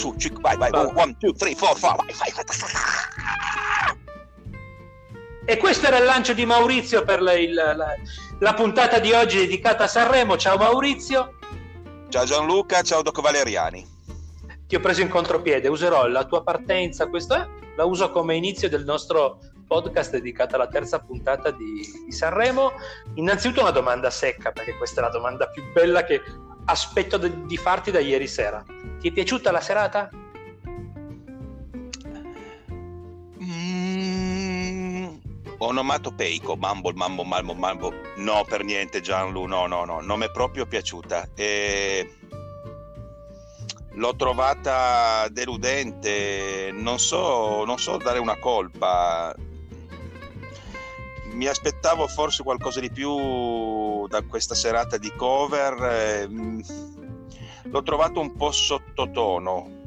su, cic, vai, vai, vai, one, two, three, four, five, vai, vai, vai. E questo era il lancio di Maurizio per la, il, la, la puntata di oggi dedicata a Sanremo. Ciao Maurizio. Ciao Gianluca, ciao Doc Valeriani. Ti ho preso in contropiede, userò la tua partenza, questa la uso come inizio del nostro podcast dedicato alla terza puntata di, di Sanremo. Innanzitutto una domanda secca, perché questa è la domanda più bella che aspetto di, di farti da ieri sera. Ti è piaciuta la serata? Mm, onomatopeico, mambo, mambo, mambo, mambo. No, per niente Gianlu, no, no, no, non mi è proprio piaciuta. E... L'ho trovata deludente, non so, non so dare una colpa mi aspettavo forse qualcosa di più da questa serata di cover. Ehm, l'ho trovato un po' sottotono.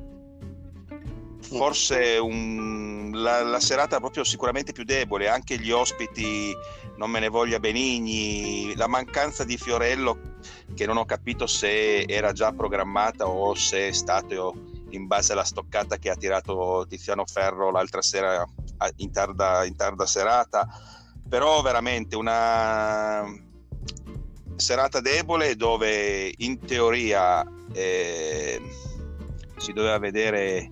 Forse un, la, la, serata proprio sicuramente più debole, anche gli ospiti, non me ne voglia Benigni, la mancanza di Fiorello che non ho capito se era già programmata o se è stato in base alla stoccata che ha tirato Tiziano Ferro l'altra sera in tarda, in tarda serata però veramente una serata debole dove in teoria eh, si doveva vedere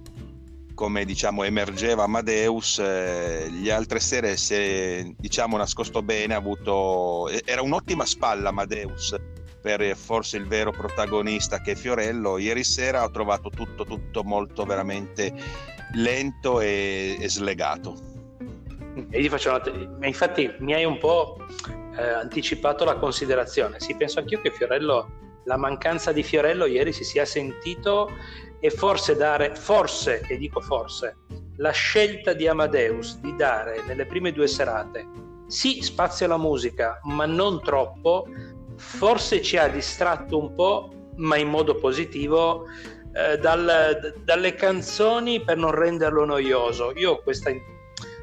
come diciamo emergeva Amadeus eh, le altre sere se diciamo nascosto bene ha avuto era un'ottima spalla Amadeus per forse il vero protagonista che è Fiorello. Ieri sera ho trovato tutto tutto molto veramente lento e, e slegato e gli faccio una... infatti mi hai un po' eh, anticipato la considerazione. Sì, penso anch'io che Fiorello, la mancanza di Fiorello ieri si sia sentito e forse dare, forse, e dico forse, la scelta di Amadeus di dare nelle prime due serate sì spazio alla musica, ma non troppo, forse ci ha distratto un po', ma in modo positivo, eh, dal, dalle canzoni per non renderlo noioso. Io ho questa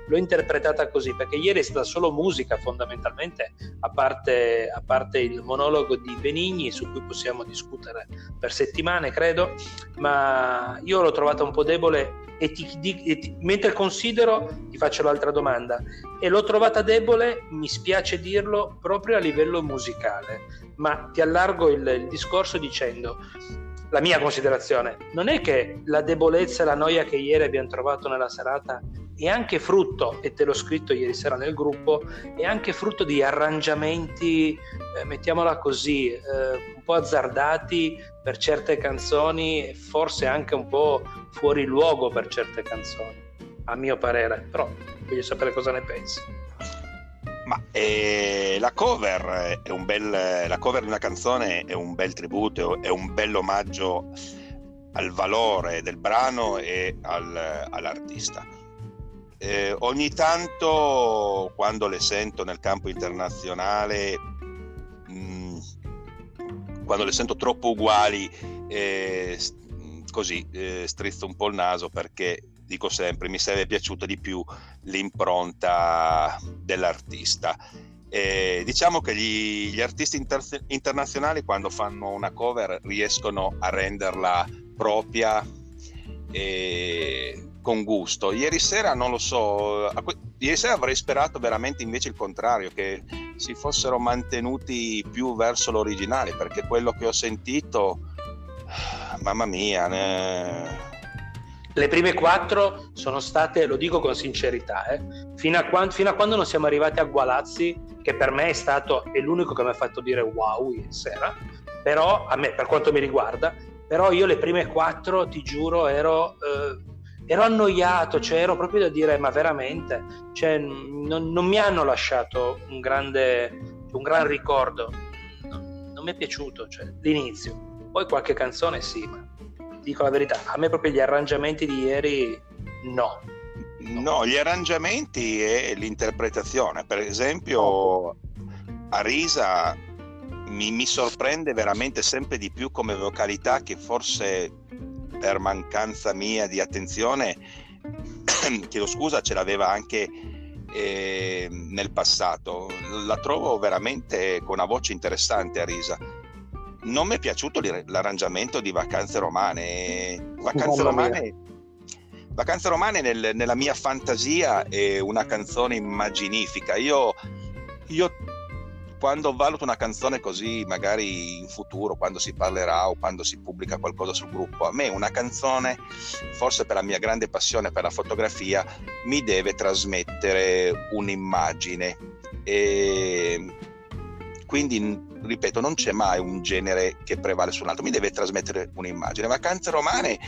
l'ho interpretata così perché ieri è stata solo musica fondamentalmente, a parte, a parte il monologo di Benigni su cui possiamo discutere per settimane credo, ma io l'ho trovata un po' debole e, ti, e ti, mentre considero ti faccio l'altra domanda. E l'ho trovata debole, mi spiace dirlo, proprio a livello musicale, ma ti allargo il, il discorso dicendo la mia considerazione non è che la debolezza e la noia che ieri abbiamo trovato nella serata è anche frutto, e te l'ho scritto ieri sera nel gruppo, è anche frutto di arrangiamenti, eh, mettiamola così, eh, un po' azzardati per certe canzoni, forse anche un po' fuori luogo per certe canzoni, a mio parere, però voglio sapere cosa ne pensi. Ma eh, la cover bel la cover di una canzone è un bel tributo, è un bel omaggio al valore del brano e al, all'artista. Eh, ogni tanto quando le sento nel campo internazionale, mh, mm, quando le sento troppo uguali, eh, così eh, strizzo un po' il naso perché dico sempre mi sarebbe piaciuta di più l'impronta dell'artista. Eh, diciamo che gli, gli artisti inter- internazionali quando fanno una cover riescono a renderla propria e con gusto. Ieri sera non lo so, ieri sera avrei sperato veramente invece il contrario, che si fossero mantenuti più verso l'originale, perché quello che ho sentito, mamma mia, ne... le prime quattro sono state, lo dico con sincerità, eh, fino, a quando, fino, a quando, non siamo arrivati a Gualazzi, che per me è stato è l'unico che mi ha fatto dire wow ieri sera, però a me, per quanto mi riguarda, però io le prime quattro, ti giuro, ero... Eh, ero annoiato, cioè ero proprio da dire ma veramente, cioè, non, non, mi hanno lasciato un grande, un gran ricordo, non, non mi è piaciuto cioè, l'inizio, poi qualche canzone sì, ma dico la verità, a me proprio gli arrangiamenti di ieri no. No, gli arrangiamenti e l'interpretazione, per esempio Arisa mi, mi sorprende veramente sempre di più come vocalità che forse per mancanza mia di attenzione, chiedo scusa, ce l'aveva anche eh, nel passato. La trovo veramente con una voce interessante a Risa. Non mi è piaciuto l'arrangiamento di Vacanze Romane. Vacanze Romane, Vacanze Romane nel, nella mia fantasia è una canzone immaginifica. Io, io quando valuto una canzone così, magari in futuro, quando si parlerà o quando si pubblica qualcosa sul gruppo, a me una canzone, forse per la mia grande passione per la fotografia, mi deve trasmettere un'immagine. E quindi ripeto non c'è mai un genere che prevale su un altro. Mi deve trasmettere un'immagine. Vacanze Romane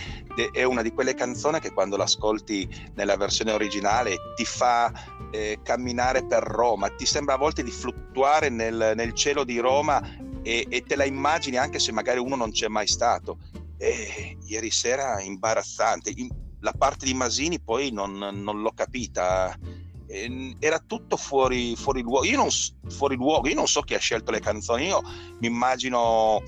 è una di quelle canzoni che quando l'ascolti nella versione originale ti fa eh, camminare per Roma ti sembra a volte di fluttuare nel, nel cielo di Roma e, e, te la immagini anche se magari uno non c'è mai stato. E ieri sera imbarazzante. La parte di Masini poi non, non l'ho capita era tutto fuori, fuori luogo. Io non, fuori luogo. Io non so chi ha scelto le canzoni. Io mi immagino,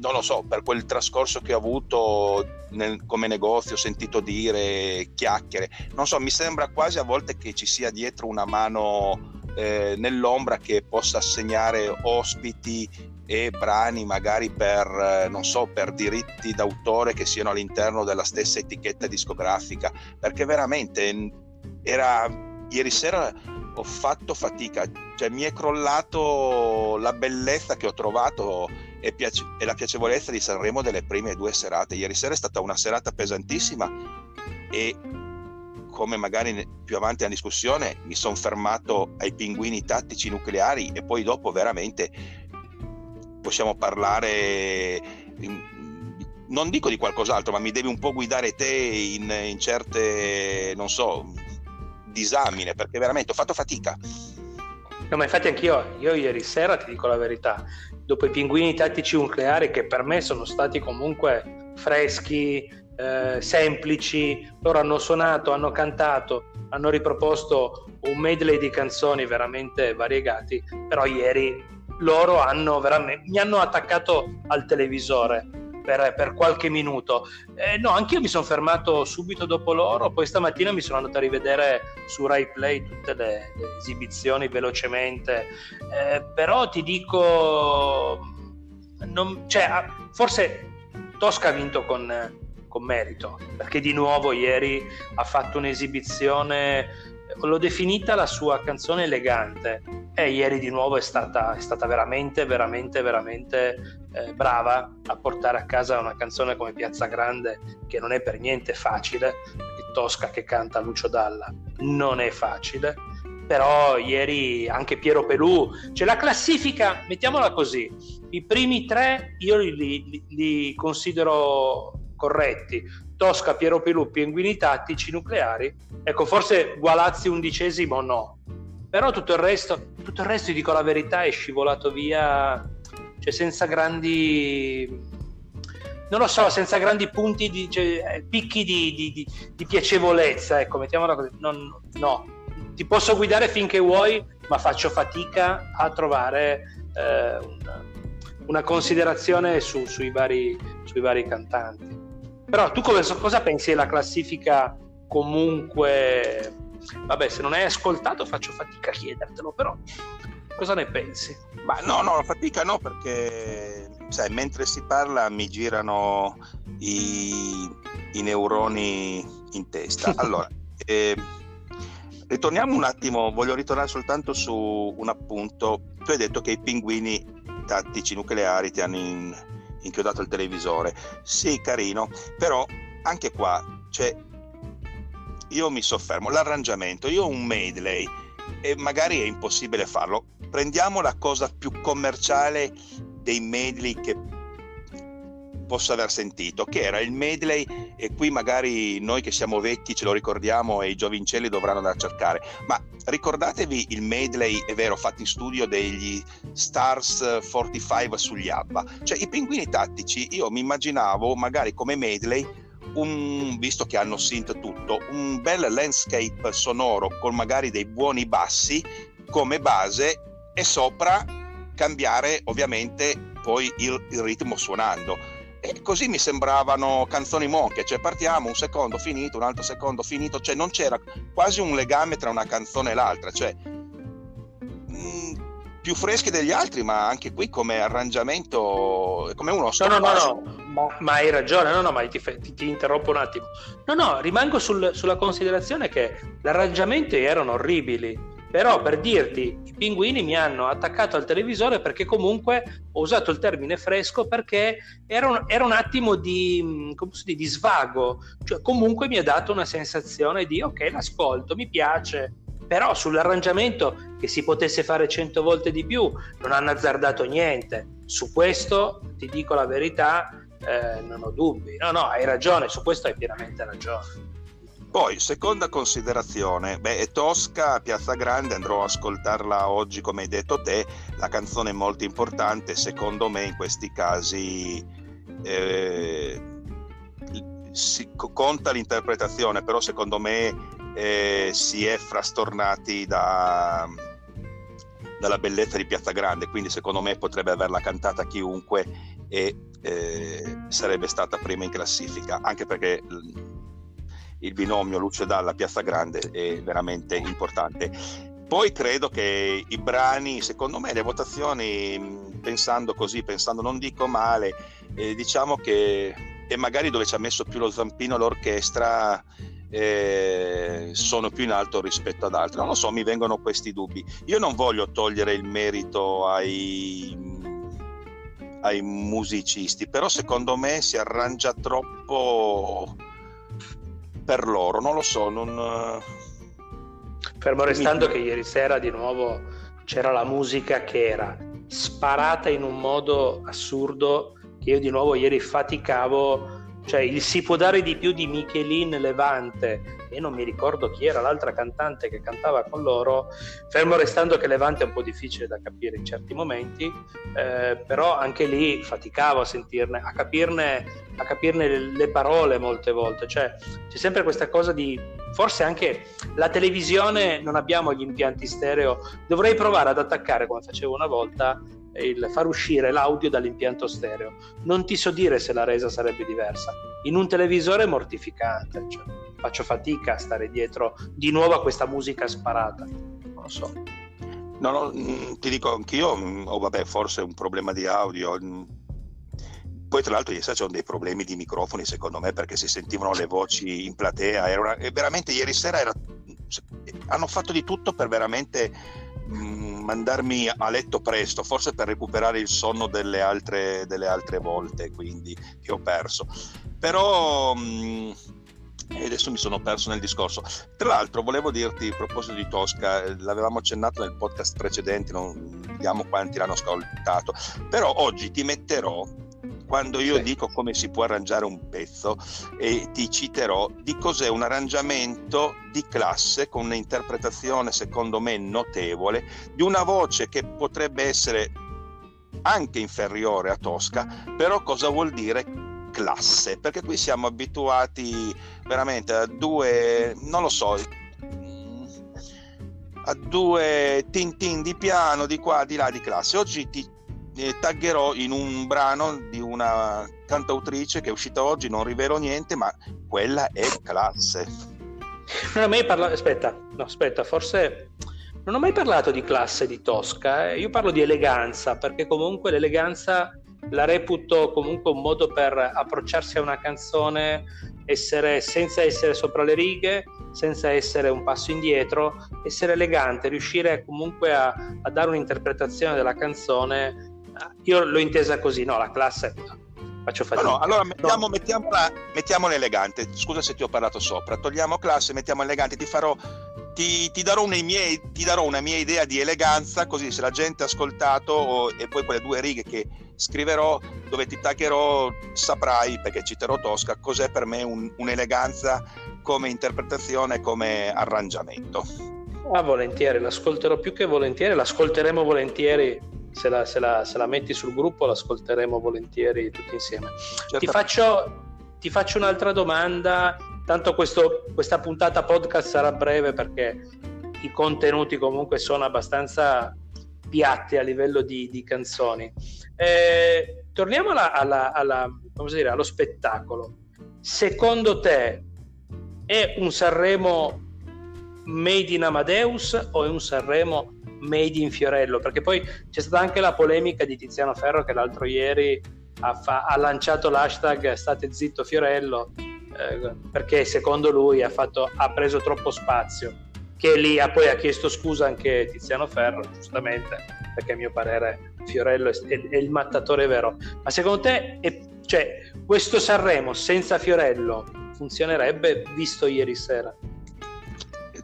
non lo so, per quel trascorso che ho avuto nel, come negozio, ho sentito dire chiacchiere. Non so, mi sembra quasi a volte che ci sia dietro una mano eh, nell'ombra che possa assegnare ospiti e brani magari per, eh, non so, per diritti d'autore che siano all'interno della stessa etichetta discografica, perché veramente era ieri sera ho fatto fatica, cioè mi è crollato la bellezza che ho trovato e, piace- e, la piacevolezza di Sanremo delle prime due serate. Ieri sera è stata una serata pesantissima e come magari più avanti nella discussione mi sono fermato ai pinguini tattici nucleari e poi dopo veramente possiamo parlare non dico di qualcos'altro ma mi devi un po' guidare te in, in certe non so disamine perché veramente ho fatto fatica. No, ma infatti anch'io, io ieri sera ti dico la verità, dopo i pinguini tattici nucleari che per me sono stati comunque freschi, eh, semplici, loro hanno suonato, hanno cantato, hanno riproposto un medley di canzoni veramente variegati, però ieri loro hanno veramente, mi hanno attaccato al televisore per, per qualche minuto. Eh, no, anch'io mi sono fermato subito dopo loro, poi stamattina mi sono andato a rivedere su Rai Play tutte le, le esibizioni velocemente, eh, però ti dico, non, cioè, forse Tosca ha vinto con, con merito, perché di nuovo ieri ha fatto un'esibizione l'ho definita la sua canzone elegante. E ieri di nuovo è stata, è stata veramente, veramente, veramente eh, brava a portare a casa una canzone come Piazza Grande che non è per niente facile, perché Tosca che canta Lucio Dalla non è facile, però ieri anche Piero Pelù, cioè la classifica, mettiamola così, i primi tre io li, li, li considero corretti, Tosca, Piero Pelù, Pinguini Tattici, Nucleari, ecco forse Gualazzi undicesimo no, però tutto il resto, tutto il resto, ti dico la verità, è scivolato via cioè senza grandi non lo so, senza grandi punti di cioè, picchi di, di, di, piacevolezza, ecco, mettiamola così. Non, no, ti posso guidare finché vuoi, ma faccio fatica a trovare eh, una, una, considerazione su, sui, vari, sui, vari, cantanti. Però tu come, cosa pensi della classifica comunque? Vabbè, se non hai ascoltato faccio fatica a chiedertelo, però Cosa ne pensi? Ma no, no, fatica no, perché sai, mentre si parla mi girano i, i neuroni in testa. Allora, eh, ritorniamo un attimo, voglio ritornare soltanto su un appunto. Tu hai detto che i pinguini tattici nucleari ti hanno in, inchiodato il televisore. Sì, carino, però anche qua, cioè, io mi soffermo, l'arrangiamento, io ho un medley e magari è impossibile farlo. Prendiamo la cosa più commerciale dei medley che posso aver sentito, che era il medley, e qui magari noi che siamo vecchi ce lo ricordiamo e i giovincelli dovranno andare a cercare, ma ricordatevi il medley, è vero, fatto in studio degli Stars 45 sugli ABBA, cioè i pinguini tattici, io mi immaginavo magari come medley un, visto che hanno synth tutto, un bel landscape sonoro con magari dei buoni bassi come base e sopra cambiare ovviamente poi il, il ritmo suonando. E così mi sembravano canzoni monche, cioè partiamo un secondo finito, un altro secondo finito, cioè non c'era quasi un legame tra una canzone e l'altra, cioè mh, mm, più freschi degli altri, ma anche qui come arrangiamento, come uno No, no, no, no, ma, hai ragione, no, no, ma ti, ti, ti interrompo un attimo. No, no, rimango sul, sulla considerazione che gli arrangiamenti erano orribili però per dirti i pinguini mi hanno attaccato al televisore perché comunque ho usato il termine fresco perché era un, era un attimo di, mm, di, di svago. Cioè comunque mi ha dato una sensazione di ok l'ascolto mi piace. Però sull'arrangiamento che si potesse fare cento volte di più non hanno azzardato niente. Su questo ti dico la verità eh, non ho dubbi. No no hai ragione su questo hai pienamente ragione poi, seconda considerazione, beh, è Tosca, Piazza Grande, andrò a ascoltarla oggi come hai detto te, la canzone è molto importante, secondo me in questi casi eh, si conta l'interpretazione, però secondo me eh, si è frastornati da, dalla bellezza di Piazza Grande, quindi secondo me potrebbe averla cantata chiunque e eh, sarebbe stata prima in classifica, anche perché il binomio Luce Dalla Piazza Grande è veramente importante. Poi credo che i brani, secondo me, le votazioni, pensando così, pensando non dico male, eh, diciamo che e magari dove ci ha messo più lo zampino l'orchestra eh, sono più in alto rispetto ad altri. Non lo so, mi vengono questi dubbi. Io non voglio togliere il merito ai, ai musicisti, però secondo me si arrangia troppo per loro, non lo so, non... Eh, Fermo restando Mi... che ieri sera di nuovo c'era la musica che era sparata in un modo assurdo che io di nuovo ieri faticavo cioè il si può dare di più di Michelin Levante e non mi ricordo chi era l'altra cantante che cantava con loro fermo restando che Levante è un po' difficile da capire in certi momenti eh, però anche lì faticavo a sentirne a capirne, a capirne le, le parole molte volte. Cioè c'è sempre questa cosa di forse anche la televisione non abbiamo gli impianti stereo dovrei provare ad attaccare come facevo una volta il far uscire l'audio dall'impianto stereo. Non ti so dire se la resa sarebbe diversa. In un televisore è mortificante, cioè, faccio fatica a stare dietro di nuovo a questa musica sparata. Non lo so. No, no, mm, ti dico anch'io, mm, oh, vabbè, forse è un problema di audio. Mm. Poi tra l'altro ieri sera c'erano dei problemi di microfoni secondo me perché si sentivano le voci in platea. Era una... veramente ieri sera era... hanno fatto di tutto per veramente mandarmi a letto presto, forse per recuperare il sonno delle altre, delle altre volte quindi, che ho perso. Però mh, adesso mi sono perso nel discorso. Tra l'altro volevo dirti, a proposito di Tosca, l'avevamo accennato nel podcast precedente, non vediamo quanti l'hanno ascoltato, però oggi ti metterò quando io sì. dico come si può arrangiare un pezzo e ti citerò di cos'è un arrangiamento di classe con un'interpretazione secondo me notevole di una voce che potrebbe essere anche inferiore a Tosca, però cosa vuol dire classe? Perché qui siamo abituati veramente a due, non lo so, a due tintin di piano di qua, di là di classe. Oggi ti eh, taggerò in un brano di una cantautrice che è uscita oggi, non rivelo niente, ma quella è classe. Non ho mai parlato, aspetta, no, aspetta, forse non ho mai parlato di classe di Tosca, eh. io parlo di eleganza, perché comunque l'eleganza la reputo comunque un modo per approcciarsi a una canzone, essere, senza essere sopra le righe, senza essere un passo indietro, essere elegante, riuscire comunque a, a dare un'interpretazione della canzone io l'ho intesa così, no, la classe faccio fatica. No, allora mettiamo, no. mettiamola, mettiamola elegante, scusa se ti ho parlato sopra, togliamo classe, mettiamo elegante, ti farò ti, ti, darò miei, ti, darò una mia idea di eleganza, così se la gente ha ascoltato o, e poi quelle due righe che scriverò, dove ti taggerò, saprai, perché citerò Tosca, cos'è per me un, un'eleganza come interpretazione, come arrangiamento. Ah, volentieri, l'ascolterò più che volentieri, l'ascolteremo volentieri se la, se, la, se la, metti sul gruppo l'ascolteremo volentieri tutti insieme. Ti faccio, ti faccio, un'altra domanda, tanto questo, questa puntata podcast sarà breve perché i contenuti comunque sono abbastanza piatti a livello di, di canzoni. Eh, torniamo alla, alla, alla, dire, allo spettacolo. Secondo te è un Sanremo made in Amadeus o è un Sanremo made in Fiorello, perché poi c'è stata anche la polemica di Tiziano Ferro che l'altro ieri ha, fa- ha lanciato l'hashtag state zitto Fiorello eh, perché secondo lui ha, fatto, ha preso troppo spazio che lì ha poi ha chiesto scusa anche Tiziano Ferro giustamente perché a mio parere Fiorello è, è, è il mattatore vero. Ma secondo te è, cioè, questo Sanremo senza Fiorello funzionerebbe visto ieri sera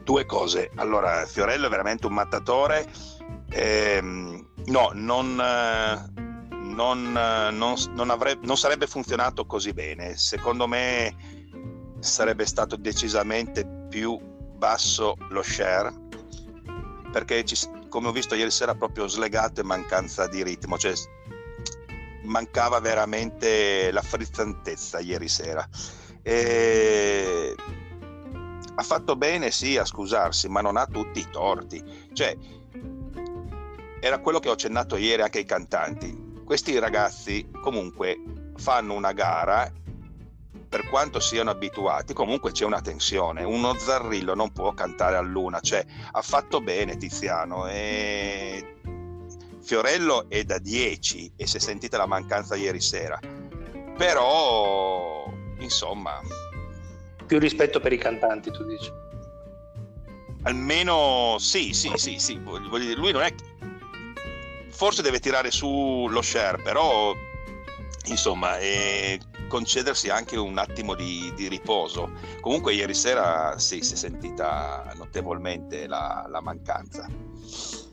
due cose allora Fiorello è veramente un mattatore ehm, no non non, non, non, avrebbe, non sarebbe funzionato così bene. Secondo me sarebbe stato decisamente più basso lo share perché ci, come ho visto ieri sera proprio slegato e mancanza di ritmo cioè mancava veramente la frizzantezza ieri sera e ha fatto bene sì a scusarsi ma non ha tutti i torti cioè era quello che ho accennato ieri anche ai cantanti questi ragazzi comunque fanno una gara per quanto siano abituati, comunque c'è una tensione. Uno zarrillo non può cantare a luna, cioè ha fatto bene Tiziano. E... Fiorello è da 10 e si è sentita la mancanza ieri sera. Però, insomma... Più rispetto per i cantanti, tu dici? Almeno sì, sì, sì, sì. Voglio dire, lui non è forse deve tirare su lo share, però insomma, e concedersi anche un attimo di, di riposo. Comunque ieri sera sì, si è sentita notevolmente la, la mancanza.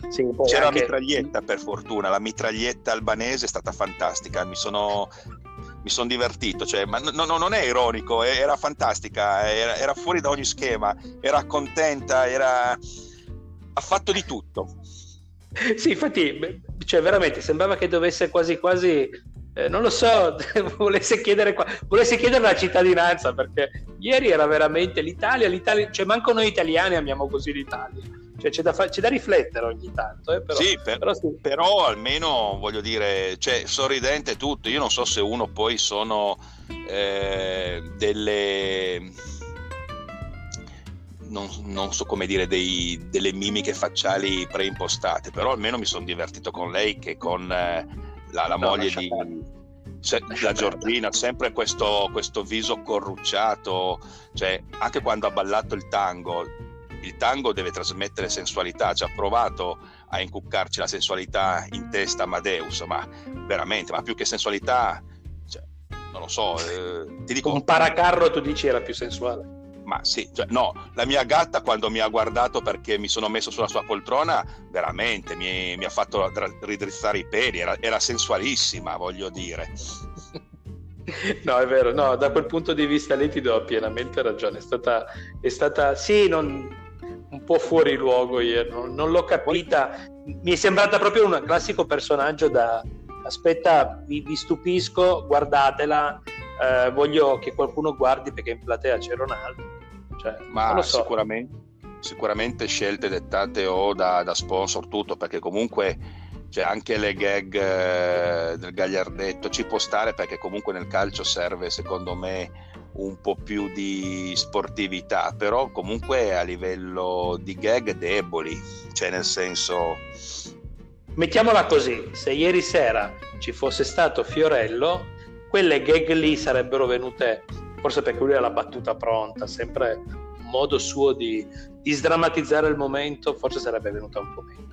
Sì, C'era anche... la mitraglietta per fortuna, la mitraglietta albanese è stata fantastica, mi sono, mi sono divertito, cioè, ma no, no, non è ironico, era fantastica, era, era, fuori da ogni schema, era contenta, era... ha fatto di tutto. Sì, infatti, cioè, veramente sembrava che dovesse quasi quasi, eh, non lo so, volesse chiedere, volesse chiedere la cittadinanza, perché ieri era veramente l'Italia, l'Italia, cioè manco noi italiani amiamo così l'Italia. Cioè, c'è, da fa- c'è da riflettere ogni tanto. Eh, però, sì, per, però, sì, però, almeno voglio dire, cioè, sorridente tutto. Io non so se uno poi sono eh, delle non, non, so come dire, dei, delle mimiche facciali preimpostate, però almeno mi sono divertito con lei che con eh, la, la no, moglie di se, la Giorgina, sempre questo, questo, viso corrucciato, cioè anche quando ha ballato il tango, il tango deve trasmettere sensualità, ci ha provato a incuccarci la sensualità in testa Amadeus, ma veramente, ma più che sensualità, cioè, non lo so, eh, ti dico... Un paracarro tu dici era più sensuale? ma sì, cioè, no, la mia gatta quando mi ha guardato perché mi sono messo sulla sua poltrona, veramente mi, mi ha fatto ridrizzare i peli, era, era sensualissima, voglio dire. No, è vero, no, da quel punto di vista lei ti do pienamente ragione, è stata, è stata sì, non, un po' fuori luogo ieri, non, non, l'ho capita, mi è sembrata proprio un classico personaggio da aspetta, vi, vi stupisco, guardatela, eh, voglio che qualcuno guardi perché in platea c'è Ronaldo cioè, Ma so. sicuramente, sicuramente, scelte dettate o da, da sponsor, tutto, perché comunque cioè, anche le gag eh, del gagliardetto ci può stare perché comunque nel calcio serve secondo me un po' più di sportività, però comunque a livello di gag deboli, cioè nel senso... Mettiamola così, se ieri sera ci fosse stato Fiorello, quelle gag lì sarebbero venute forse perché lui ha la battuta pronta, sempre un modo suo di, di sdrammatizzare il momento, forse sarebbe venuta un po' meno.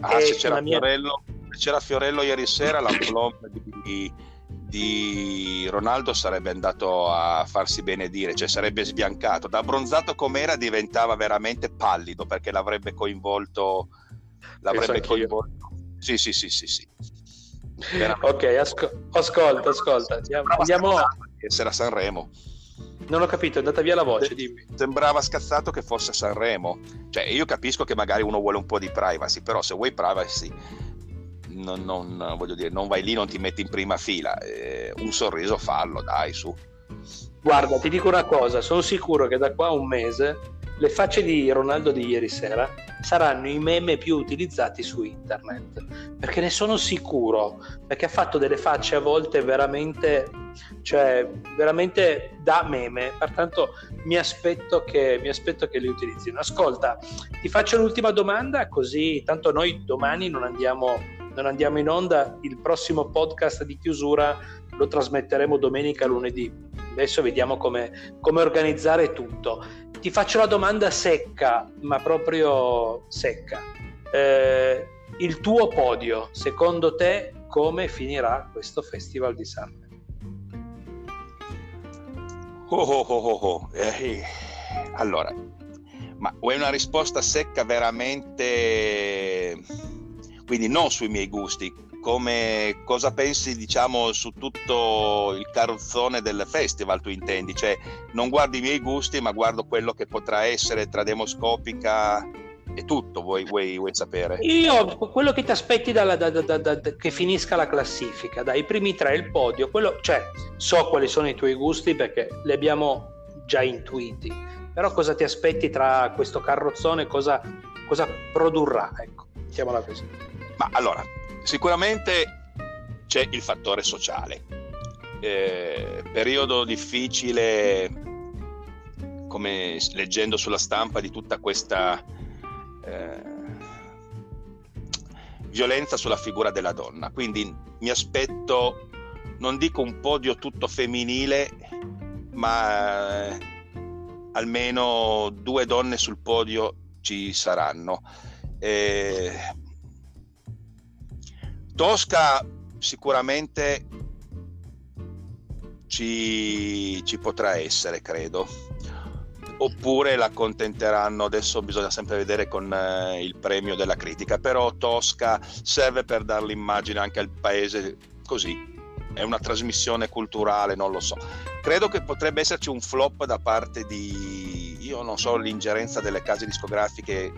Ah, se c'era, mia... Fiorello, c'era Fiorello ieri sera, l'amplop di, di Ronaldo sarebbe andato a farsi benedire, cioè sarebbe sbiancato. Da bronzato com'era diventava veramente pallido perché l'avrebbe coinvolto. L'avrebbe coinvolto. Sì, sì, sì, sì, sì. Ok, asco- ascolta, ascolta. Andiamo, andiamo... Essere a Sanremo. Non ho capito, è andata via la voce, dimmi. Sembrava scazzato che fosse a Sanremo. Cioè, io capisco che magari uno vuole un po' di privacy, però se vuoi privacy, non, non voglio dire, non vai lì, non ti metti in prima fila. Eh, un sorriso fallo, dai, su. Guarda, ti dico una cosa, sono sicuro che da qua a un mese le facce di Ronaldo di ieri sera saranno i meme più utilizzati su internet, perché ne sono sicuro, perché ha fatto delle facce a volte veramente, cioè, veramente da meme, pertanto mi aspetto che, mi aspetto che li utilizzino. Ascolta, ti faccio l'ultima domanda, così tanto noi domani non andiamo, non andiamo in onda, il prossimo podcast di chiusura lo trasmetteremo domenica lunedì. Adesso vediamo come, come organizzare tutto ti faccio la domanda secca, ma proprio secca. Eh, il tuo podio, secondo te, come finirà questo Festival di Sanremo? Oh, oh, oh, oh, oh. Eh, allora, ma vuoi una risposta secca veramente, quindi non sui miei gusti, come cosa pensi diciamo su tutto il carrozzone del festival tu intendi? Cioè non guardi i miei gusti ma guardo quello che potrà essere tra demoscopica e tutto vuoi, vuoi, vuoi sapere? Io quello che ti aspetti dalla, da, da, da, che finisca la classifica dai primi tre il podio quello, cioè so quali sono i tuoi gusti perché li abbiamo già intuiti però cosa ti aspetti tra questo carrozzone cosa, cosa produrrà ecco mettiamola così ma allora Sicuramente c'è il fattore sociale. Eh, periodo difficile, come leggendo sulla stampa di tutta questa eh, violenza sulla figura della donna. Quindi mi aspetto, non dico un podio tutto femminile, ma eh, almeno due donne sul podio ci saranno. Eh, Tosca sicuramente ci, ci potrà essere, credo. Oppure l'accontenteranno, adesso bisogna sempre vedere con eh, il premio della critica, però Tosca serve per dare l'immagine anche al paese così, è una trasmissione culturale, non lo so. Credo che potrebbe esserci un flop da parte di, io non so l'ingerenza delle case discografiche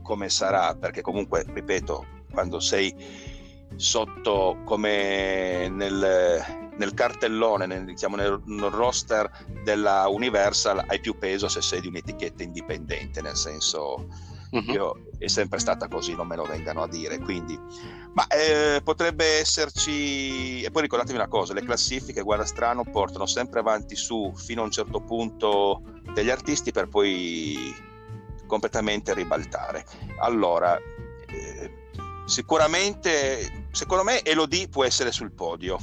come sarà, perché comunque, ripeto, quando sei sotto come nel, nel cartellone, nel, diciamo, nel, nel, roster della Universal hai più peso se sei di un'etichetta indipendente, nel senso uh-huh. io, è sempre stata così, non me lo vengano a dire, quindi ma eh, potrebbe esserci e poi ricordatevi una cosa, le classifiche, guarda strano, portano sempre avanti su fino a un certo punto degli artisti per poi completamente ribaltare. Allora, eh, sicuramente, secondo me, Elodie può essere sul podio.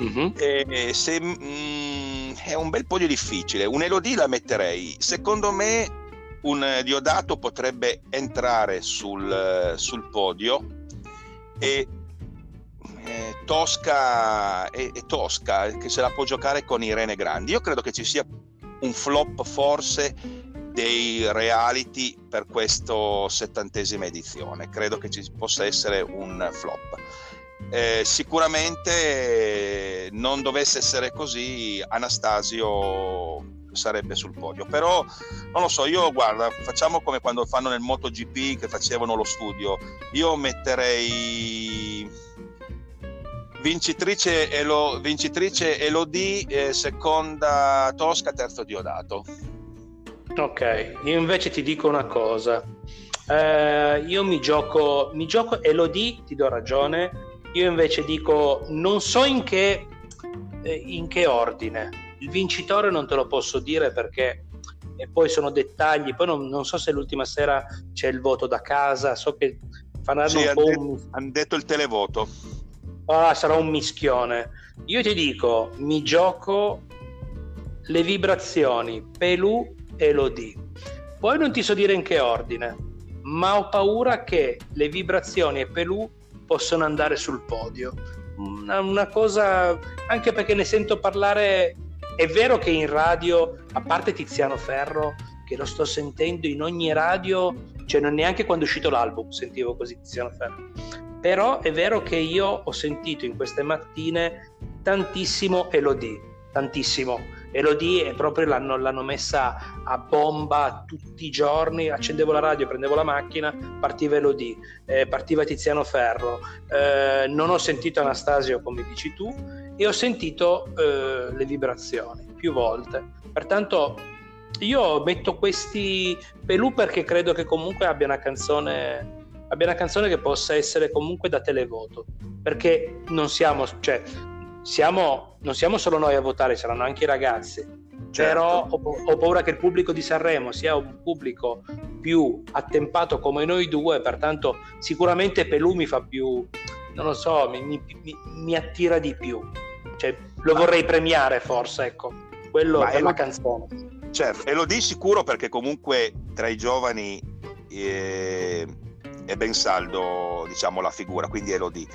Mm-hmm. E, se, mm, è un bel podio difficile. Un Elodie la metterei. Secondo me, un Diodato potrebbe entrare sul, sul podio. E eh, Tosca e, e Tosca che se la può giocare con Irene Grandi. Io credo che ci sia un flop forse dei reality per questa settantesima edizione. Credo che ci possa essere un flop. Eh, sicuramente non dovesse essere così, Anastasio sarebbe sul podio. Però non lo so, io guarda, facciamo come quando fanno nel MotoGP che facevano lo studio. Io metterei vincitrice, Elo, vincitrice Elodie, eh, seconda Tosca, terzo Diodato. Ok, io invece ti dico una cosa. Eh, io mi gioco, mi gioco e lo di, ti do ragione. Io invece dico, non so in che, eh, in che ordine. Il vincitore non te lo posso dire perché e poi sono dettagli. Poi non, non so se l'ultima sera c'è il voto da casa. So che faranno sì, un po' detto, un... hanno detto il televoto. Ah, sarà un mischione. Io ti dico, mi gioco le vibrazioni Pelù Elodie. Poi non ti so dire in che ordine, ma ho paura che le vibrazioni e Pelù possano andare sul podio. Una, una cosa, anche perché ne sento parlare, è vero che in radio, a parte Tiziano Ferro, che lo sto sentendo in ogni radio, cioè non neanche quando è uscito l'album sentivo così Tiziano Ferro. Però è vero che io ho sentito in queste mattine tantissimo Elodie, tantissimo Elodie è proprio l'hanno, l'hanno, messa a bomba tutti i giorni, accendevo la radio, prendevo la macchina, partiva Elodie, eh, partiva Tiziano Ferro, eh, non ho sentito Anastasio come dici tu e ho sentito eh, le vibrazioni più volte, pertanto io metto questi Pelù perché credo che comunque abbia una canzone abbia una canzone che possa essere comunque da televoto. Perché non siamo cioè siamo non siamo solo noi a votare saranno anche i ragazzi Certo. però ho, ho, paura che il pubblico di Sanremo sia un pubblico più attempato come noi due, pertanto sicuramente Pelù mi fa più, non lo so, mi, mi, mi, attira di più, cioè, lo vorrei premiare forse, ecco, quello Ma per la canzone. Certo, e lo di sicuro perché comunque tra i giovani eh, è ben saldo diciamo, la figura, quindi Elodie.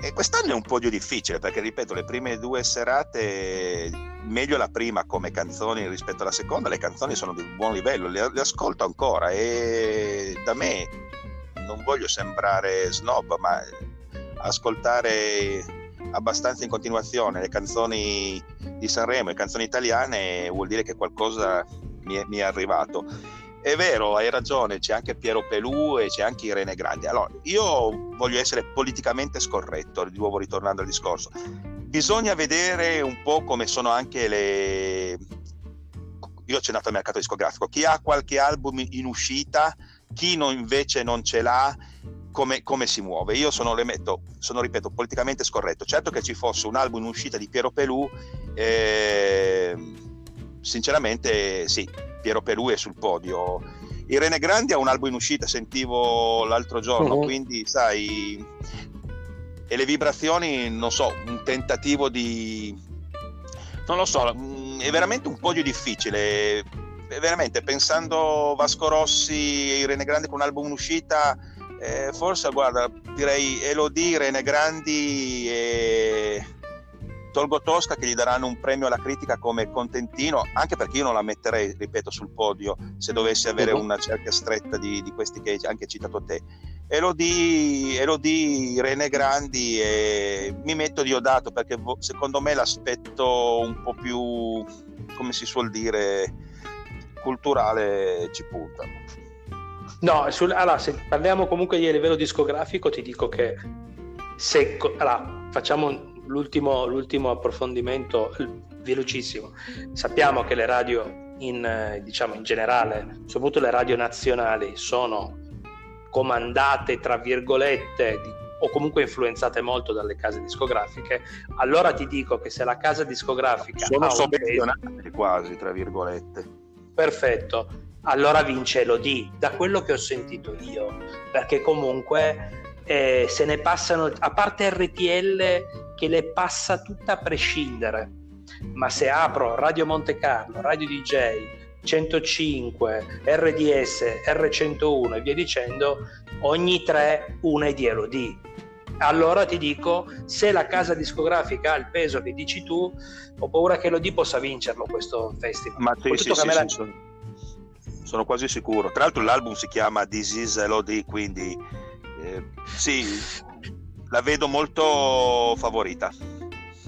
E quest'anno è un po' più difficile perché, ripeto, le prime due serate, meglio la prima come canzoni rispetto alla seconda, le canzoni sono di buon livello, le, le ascolto ancora e da me non voglio sembrare snob, ma ascoltare abbastanza in continuazione le canzoni di Sanremo, le canzoni italiane, vuol dire che qualcosa mi è, mi è arrivato è vero, hai ragione, c'è anche Piero Pelù e c'è anche Irene Grandi. Allora, io voglio essere politicamente scorretto, di nuovo ritornando al discorso. Bisogna vedere un po' come sono anche le... Io ho accennato al mercato discografico. Chi ha qualche album in uscita, chi non, invece non ce l'ha, come, come, si muove. Io sono, metto, sono, ripeto, politicamente scorretto. Certo che ci fosse un album in uscita di Piero Pelù, eh, sinceramente sì, Piero Pelù è sul podio. Irene Grandi ha un album in uscita, sentivo l'altro giorno, uh-huh. quindi sai, e le vibrazioni, non so, un tentativo di... non lo so, mm, è veramente un podio difficile. Veramente, pensando Vasco Rossi e Irene Grandi con un album in uscita, eh, forse guarda, direi Elodie, Irene Grandi e tolgo Tosca che gli daranno un premio alla critica come contentino, anche perché io non la metterei, ripeto, sul podio se dovessi avere una cerchia stretta di, di, questi che hai anche citato te. E lo di, Rene Grandi e mi metto Diodato perché secondo me l'aspetto un po' più, come si suol dire, culturale ci punta. No, sul, allora, se parliamo comunque di livello discografico, ti dico che se allora, facciamo l'ultimo, l'ultimo approfondimento velocissimo. Sappiamo che le radio in, diciamo, in generale, soprattutto le radio nazionali, sono comandate tra virgolette di, o comunque influenzate molto dalle case discografiche, allora ti dico che se la casa discografica sono sovvenzionate quasi tra virgolette. Perfetto, allora vince l'OD, da quello che ho sentito io, perché comunque eh, se ne passano, a parte RTL che le passa tutta a prescindere, ma se apro Radio Monte Carlo, Radio DJ, 105, RDS, R101 e via dicendo, ogni tre una è di LOD. Allora ti dico, se la casa discografica ha il peso che dici tu, ho paura che LOD possa vincerlo questo festival. Ma sì, sì, sì, la... sono, sono, quasi sicuro. Tra l'altro l'album si chiama This is LOD, quindi eh, sì, la vedo molto favorita.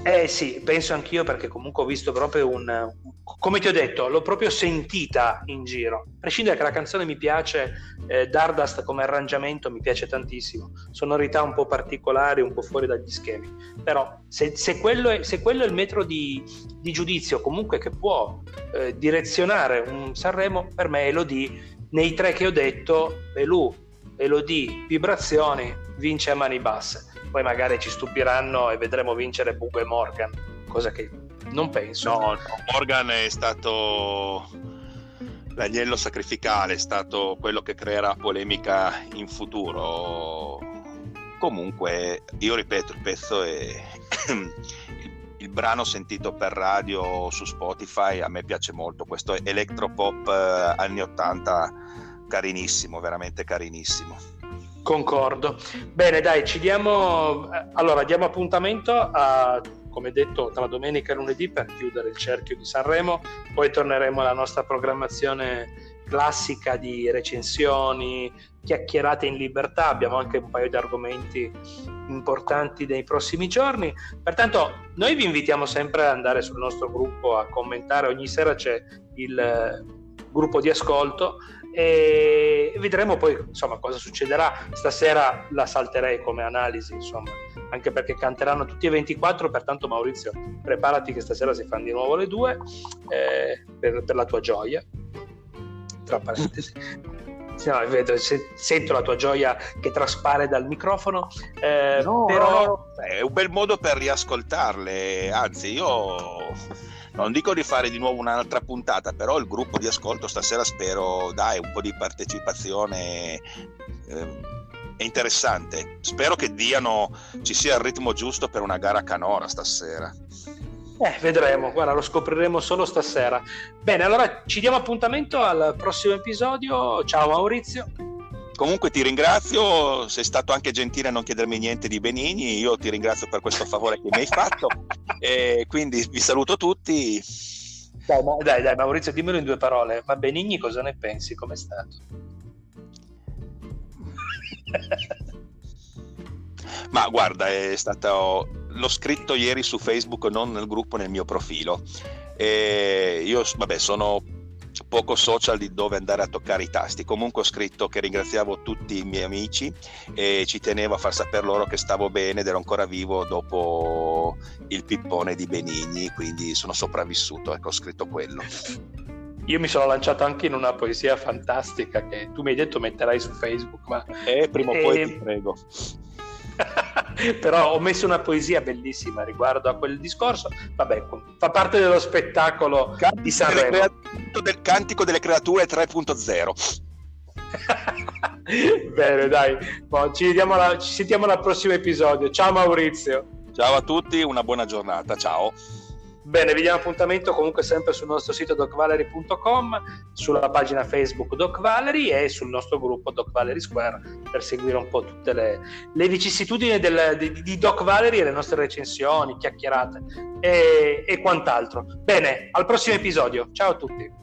Eh sì, penso anch'io perché comunque ho visto proprio un... come ti ho detto, l'ho proprio sentita in giro. A prescindere che la canzone mi piace, eh, Dardust come arrangiamento mi piace tantissimo, sonorità un po' particolari, un po' fuori dagli schemi. Però se, se, quello, è, se quello, è, il metro di, di giudizio comunque che può eh, direzionare un Sanremo, per me Elodie, nei tre che ho detto, Belù, Elodie, Vibrazioni, vince a mani basse poi magari ci stupiranno e vedremo vincere Bube Morgan, cosa che non penso. No, Morgan è stato l'agnello sacrificale, è stato quello che creerà polemica in futuro. Comunque, io ripeto, il pezzo è il brano sentito per radio su Spotify a me piace molto, questo electropop eh, anni 80 carinissimo, veramente carinissimo. Concordo. Bene, dai, ci diamo allora diamo appuntamento a come detto tra domenica e lunedì per chiudere il cerchio di Sanremo, poi torneremo alla nostra programmazione classica di recensioni, chiacchierate in libertà, abbiamo anche un paio di argomenti importanti nei prossimi giorni. Pertanto noi vi invitiamo sempre ad andare sul nostro gruppo a commentare, ogni sera c'è il gruppo di ascolto e vedremo poi insomma cosa succederà stasera la salterei come analisi insomma anche perché canteranno tutti e 24 pertanto Maurizio preparati che stasera si fanno di nuovo le due eh, per, per, la tua gioia tra parentesi. No, vedo, sento la tua gioia che traspare dal microfono, eh, no, però... È un bel modo per riascoltarle, anzi io non dico di fare di nuovo un'altra puntata, però il gruppo di ascolto stasera spero dai un po' di partecipazione. Eh, è interessante. Spero che diano, ci sia il ritmo giusto per una gara canora stasera. Eh, vedremo, guarda, lo scopriremo solo stasera. Bene, allora ci diamo appuntamento al prossimo episodio. Ciao Maurizio. Comunque ti ringrazio, sei stato anche gentile a non chiedermi niente di Benigni, io ti ringrazio per questo favore che mi hai fatto e quindi vi saluto tutti. Dai, dai, dai, Maurizio, dimmelo in due parole, ma Benigni cosa ne pensi? Com'è stato? Ma guarda, è stato. L'ho scritto ieri su Facebook, non nel gruppo, nel mio profilo. E io, vabbè, sono poco social di dove andare a toccare i tasti. Comunque ho scritto che ringraziavo tutti i miei amici e ci tenevo a far sapere loro che stavo bene ed ero ancora vivo dopo il pippone di Benigni, quindi sono sopravvissuto. Ecco, ho scritto quello. Io mi sono lanciato anche in una poesia fantastica che tu mi hai detto metterai su Facebook, ma... Eh, prima o e... poi ti prego. però ho messo una poesia bellissima riguardo a quel discorso. Vabbè, fa parte dello spettacolo Cantico di Sanremo. Crea- del Cantico delle Creature 3.0. Bene, dai, bon, ci, alla, ci sentiamo al prossimo episodio. Ciao Maurizio. Ciao a tutti, una buona giornata. Ciao. Bene, vi diamo appuntamento comunque sempre sul nostro sito docvalery.com, sulla pagina Facebook Doc Valery e sul nostro gruppo Doc Valery Square per seguire un po' tutte le, le vicissitudini del, di, di, Doc Valery e le nostre recensioni, chiacchierate e, e quant'altro. Bene, al prossimo episodio. Ciao a tutti.